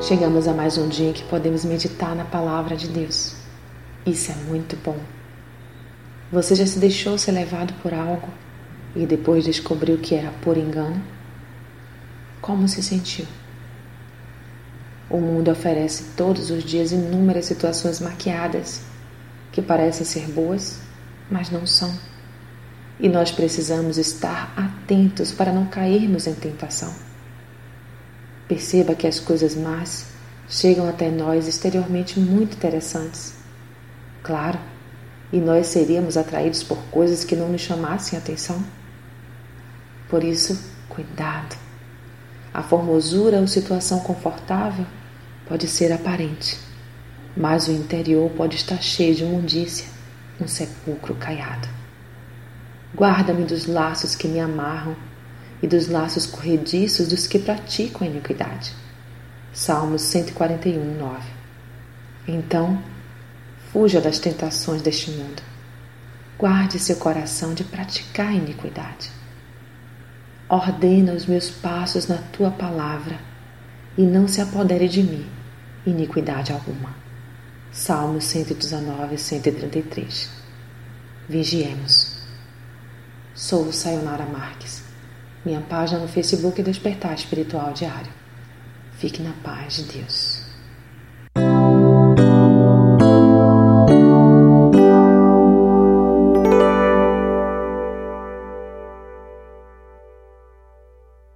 Chegamos a mais um dia em que podemos meditar na palavra de Deus. Isso é muito bom. Você já se deixou ser levado por algo e depois descobriu que era por engano? Como se sentiu? O mundo oferece todos os dias inúmeras situações maquiadas que parecem ser boas, mas não são. E nós precisamos estar atentos para não cairmos em tentação. Perceba que as coisas más chegam até nós exteriormente muito interessantes. Claro, e nós seríamos atraídos por coisas que não nos chamassem atenção. Por isso, cuidado. A formosura ou situação confortável pode ser aparente, mas o interior pode estar cheio de imundícia, um sepulcro caiado. Guarda-me dos laços que me amarram e dos laços corrediços dos que praticam a iniquidade. Salmos 141, 9. Então, fuja das tentações deste mundo. Guarde seu coração de praticar a iniquidade. Ordena os meus passos na tua palavra e não se apodere de mim iniquidade alguma. Salmos 119, 133. Vigiemos. Sou Sayonara Marques minha página no Facebook Despertar Espiritual Diário. Fique na paz de Deus.